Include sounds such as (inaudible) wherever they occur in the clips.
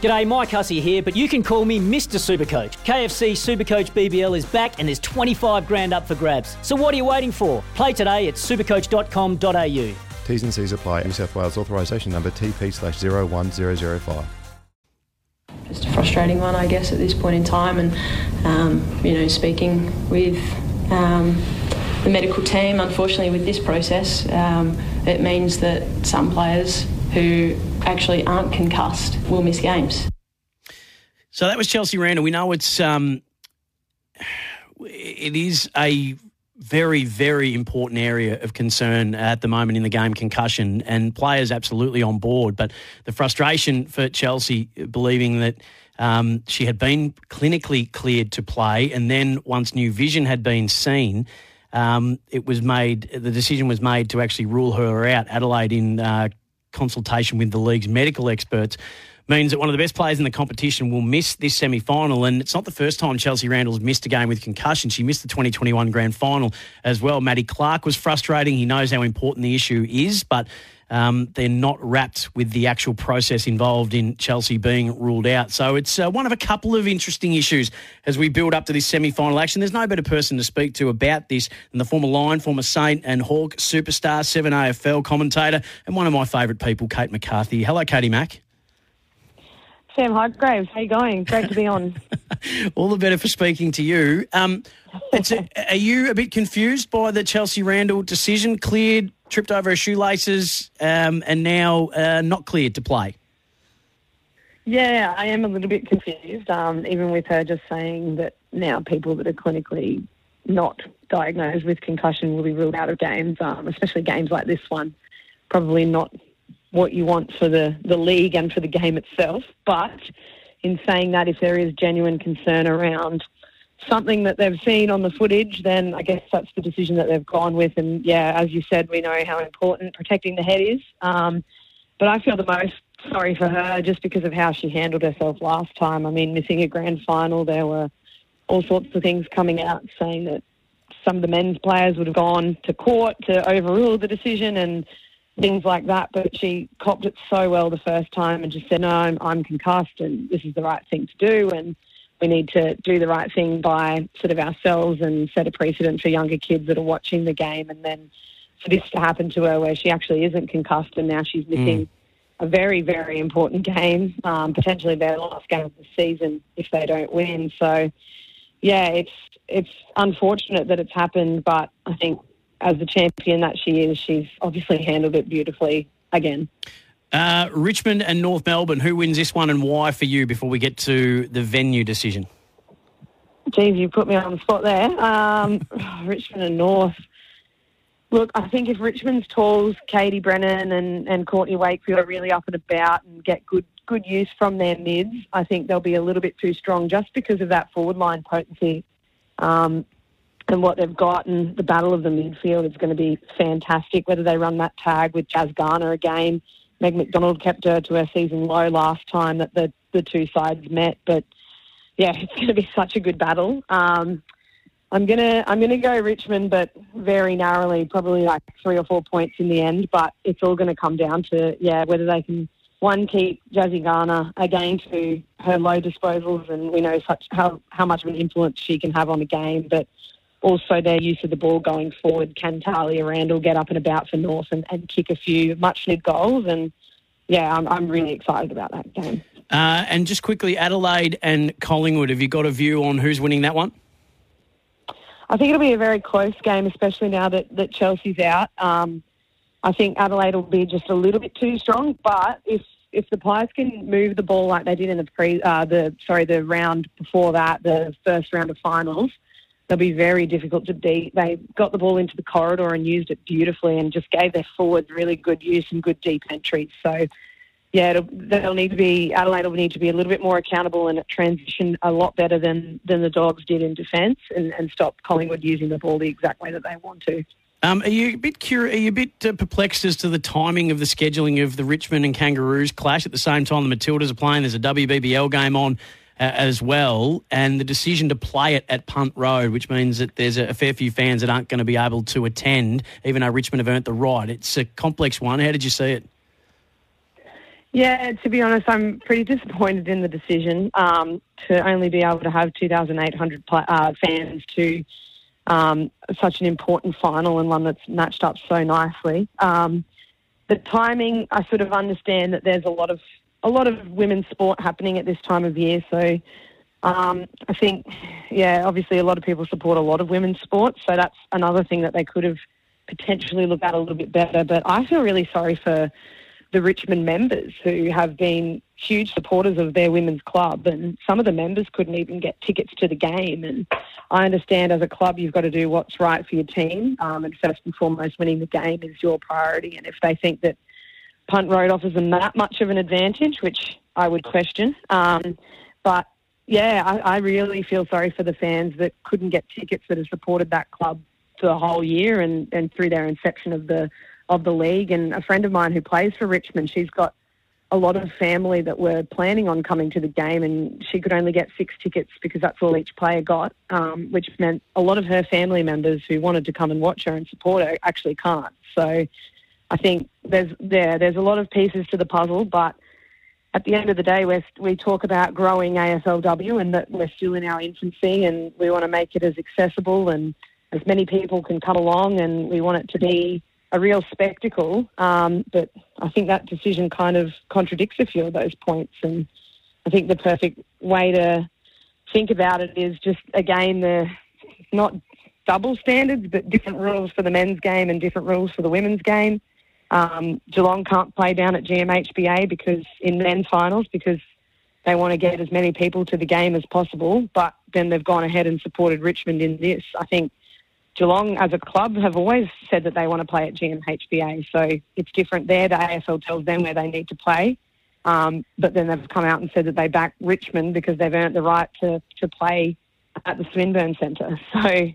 G'day, Mike Hussey here, but you can call me Mr. Supercoach. KFC Supercoach BBL is back and there's 25 grand up for grabs. So what are you waiting for? Play today at supercoach.com.au. T's and C's apply. New South Wales authorisation number TP slash 01005. Just a frustrating one, I guess, at this point in time. And, um, you know, speaking with um, the medical team, unfortunately, with this process, um, it means that some players who actually aren't concussed will miss games. So that was Chelsea Randall. We know it's um, it is a very, very important area of concern at the moment in the game, concussion, and players absolutely on board. But the frustration for Chelsea, believing that um, she had been clinically cleared to play, and then once new vision had been seen, um, it was made. The decision was made to actually rule her out. Adelaide, in uh, consultation with the league's medical experts, means that one of the best players in the competition will miss this semi final. And it's not the first time Chelsea Randall's missed a game with concussion. She missed the 2021 grand final as well. Matty Clarke was frustrating. He knows how important the issue is, but. Um, they're not rapt with the actual process involved in Chelsea being ruled out. So it's uh, one of a couple of interesting issues as we build up to this semi final action. There's no better person to speak to about this than the former Lion, former Saint and Hawk superstar, 7 AFL commentator, and one of my favourite people, Kate McCarthy. Hello, Katie Mack. Sam Hargraves, how you going? Great to be on. (laughs) All the better for speaking to you. Um, a, are you a bit confused by the Chelsea Randall decision? Cleared, tripped over her shoelaces, um, and now uh, not cleared to play. Yeah, I am a little bit confused. Um, even with her just saying that now people that are clinically not diagnosed with concussion will be ruled out of games, um, especially games like this one. Probably not what you want for the, the league and for the game itself. But in saying that, if there is genuine concern around something that they've seen on the footage, then I guess that's the decision that they've gone with. And yeah, as you said, we know how important protecting the head is. Um, but I feel the most sorry for her just because of how she handled herself last time. I mean, missing a grand final, there were all sorts of things coming out saying that some of the men's players would have gone to court to overrule the decision and things like that. But she copped it so well the first time and just said, no, I'm, I'm concussed and this is the right thing to do. And we need to do the right thing by sort of ourselves and set a precedent for younger kids that are watching the game. And then for this to happen to her where she actually isn't concussed and now she's missing mm. a very, very important game, um, potentially their last game of the season if they don't win. So, yeah, it's it's unfortunate that it's happened, but I think as the champion that she is, she's obviously handled it beautifully again. Uh, Richmond and North Melbourne, who wins this one and why for you before we get to the venue decision? Geez, you put me on the spot there. Um, (laughs) Richmond and North. Look, I think if Richmond's talls, Katie Brennan and, and Courtney Wakefield are really up and about and get good good use from their mids, I think they'll be a little bit too strong just because of that forward line potency. Um, and what they've got and the battle of the midfield is going to be fantastic. Whether they run that tag with Jazz Garner again, Meg McDonald kept her to her season low last time that the, the two sides met. But yeah, it's going to be such a good battle. Um, I'm gonna I'm gonna go Richmond, but very narrowly, probably like three or four points in the end. But it's all going to come down to yeah whether they can one keep Jazzy Garner again to her low disposals, and we know such how how much of an influence she can have on the game, but also their use of the ball going forward. Can Tahlia Randall get up and about for North and, and kick a few much needed goals? And yeah, I'm, I'm really excited about that game. Uh, and just quickly, Adelaide and Collingwood, have you got a view on who's winning that one? I think it'll be a very close game, especially now that, that Chelsea's out. Um, I think Adelaide will be just a little bit too strong, but if if the Pies can move the ball like they did in the pre uh, the sorry the round before that, the first round of finals, they'll be very difficult to beat. They got the ball into the corridor and used it beautifully and just gave their forwards really good use and good deep entries. So, yeah, they'll need to be Adelaide will need to be a little bit more accountable and transition a lot better than than the Dogs did in defence, and, and stop Collingwood using the ball the exact way that they want to. Um, are you a bit curious? Are you a bit uh, perplexed as to the timing of the scheduling of the Richmond and Kangaroos clash at the same time the Matildas are playing? There's a WBBL game on as well, and the decision to play it at Punt Road, which means that there's a, fair few fans that aren't going to be able to attend, even though Richmond have earned the right. It's a complex one. How did you see it? Yeah, to be honest, I'm pretty disappointed in the decision um, to only be able to have 2,800 uh, fans to um, such an important final and one that's matched up so nicely. Um, the timing, I sort of understand that there's a lot of a lot of women's sport happening at this time of year, so um, I think, yeah, obviously a lot of people support a lot of women's sports, so that's another thing that they could have potentially looked at a little bit better. But I feel really sorry for the Richmond members who have been huge supporters of their women's club, and some of the members couldn't even get tickets to the game. And I understand as a club, you've got to do what's right for your team, um, and first and foremost, winning the game is your priority. And if they think that Punt Road offers them that much of an advantage, which I would question, um, but yeah, I, I really feel sorry for the fans that couldn't get tickets that have supported that club for the whole year and, and through their inception of the of the league. And a friend of mine who plays for Richmond, she's got a lot of family that were planning on coming to the game, and she could only get six tickets because that's all each player got, um, which meant a lot of her family members who wanted to come and watch her and support her actually can't. So I think there's there there's a lot of pieces to the puzzle, but at the end of the day, we we talk about growing AFLW and that we're still in our infancy, and we want to make it as accessible and as many people can come along, and we want it to be a real spectacle. Um, but I think that decision kind of contradicts a few of those points. And I think the perfect way to think about it is just, again, the not double standards, but different rules for the men's game and different rules for the women's game. Um, Geelong can't play down at GMHBA because in men's finals because they want to get as many people to the game as possible. But then they've gone ahead and supported Richmond in this. I think Geelong, as a club, have always said that they want to play at GMHBA. So it's different there. The AFL tells them where they need to play. Um, but then they've come out and said that they back Richmond because they've earned the right to, to play at the Swinburne Centre. (laughs) So,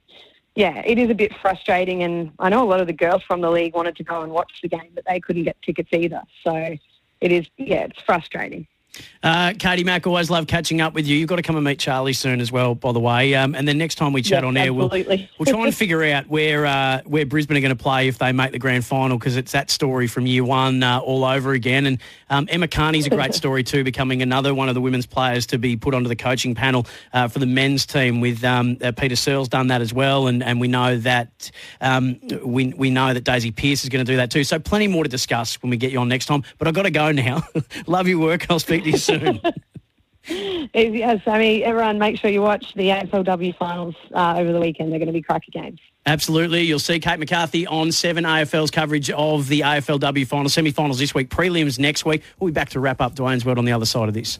yeah, it is a bit frustrating. And I know a lot of the girls from the league wanted to go and watch the game, but they couldn't get tickets either. So it is, yeah, it's frustrating. Uh, Katie Mack, always love catching up with you. You've got to come and meet Charlie soon as well, by the way. Um, and then next time we chat yes, on air, we'll, we'll try and figure out where uh, where Brisbane are going to play if they make the grand final because it's that story from year one uh, all over again. And um, Emma Kearney's a great (laughs) story too, becoming another one of the women's players to be put onto the coaching panel uh, for the men's team. With um, uh, Peta Searle's done that as well, and, and we know that um, we we know that Daisy Pearce is going to do that too. So plenty more to discuss when we get you on next time. But I've got to go now. (laughs) Love your work. I'll speak to you soon. yes, I mean, everyone make sure you watch the AFLW finals uh, over the weekend. They're going to be cracker games. Absolutely. You'll see Kate McCarthy on 7 AFL's coverage of the AFLW final, semi-finals this week, prelims next week. We'll be back to wrap up Dwayne's World on the other side of this.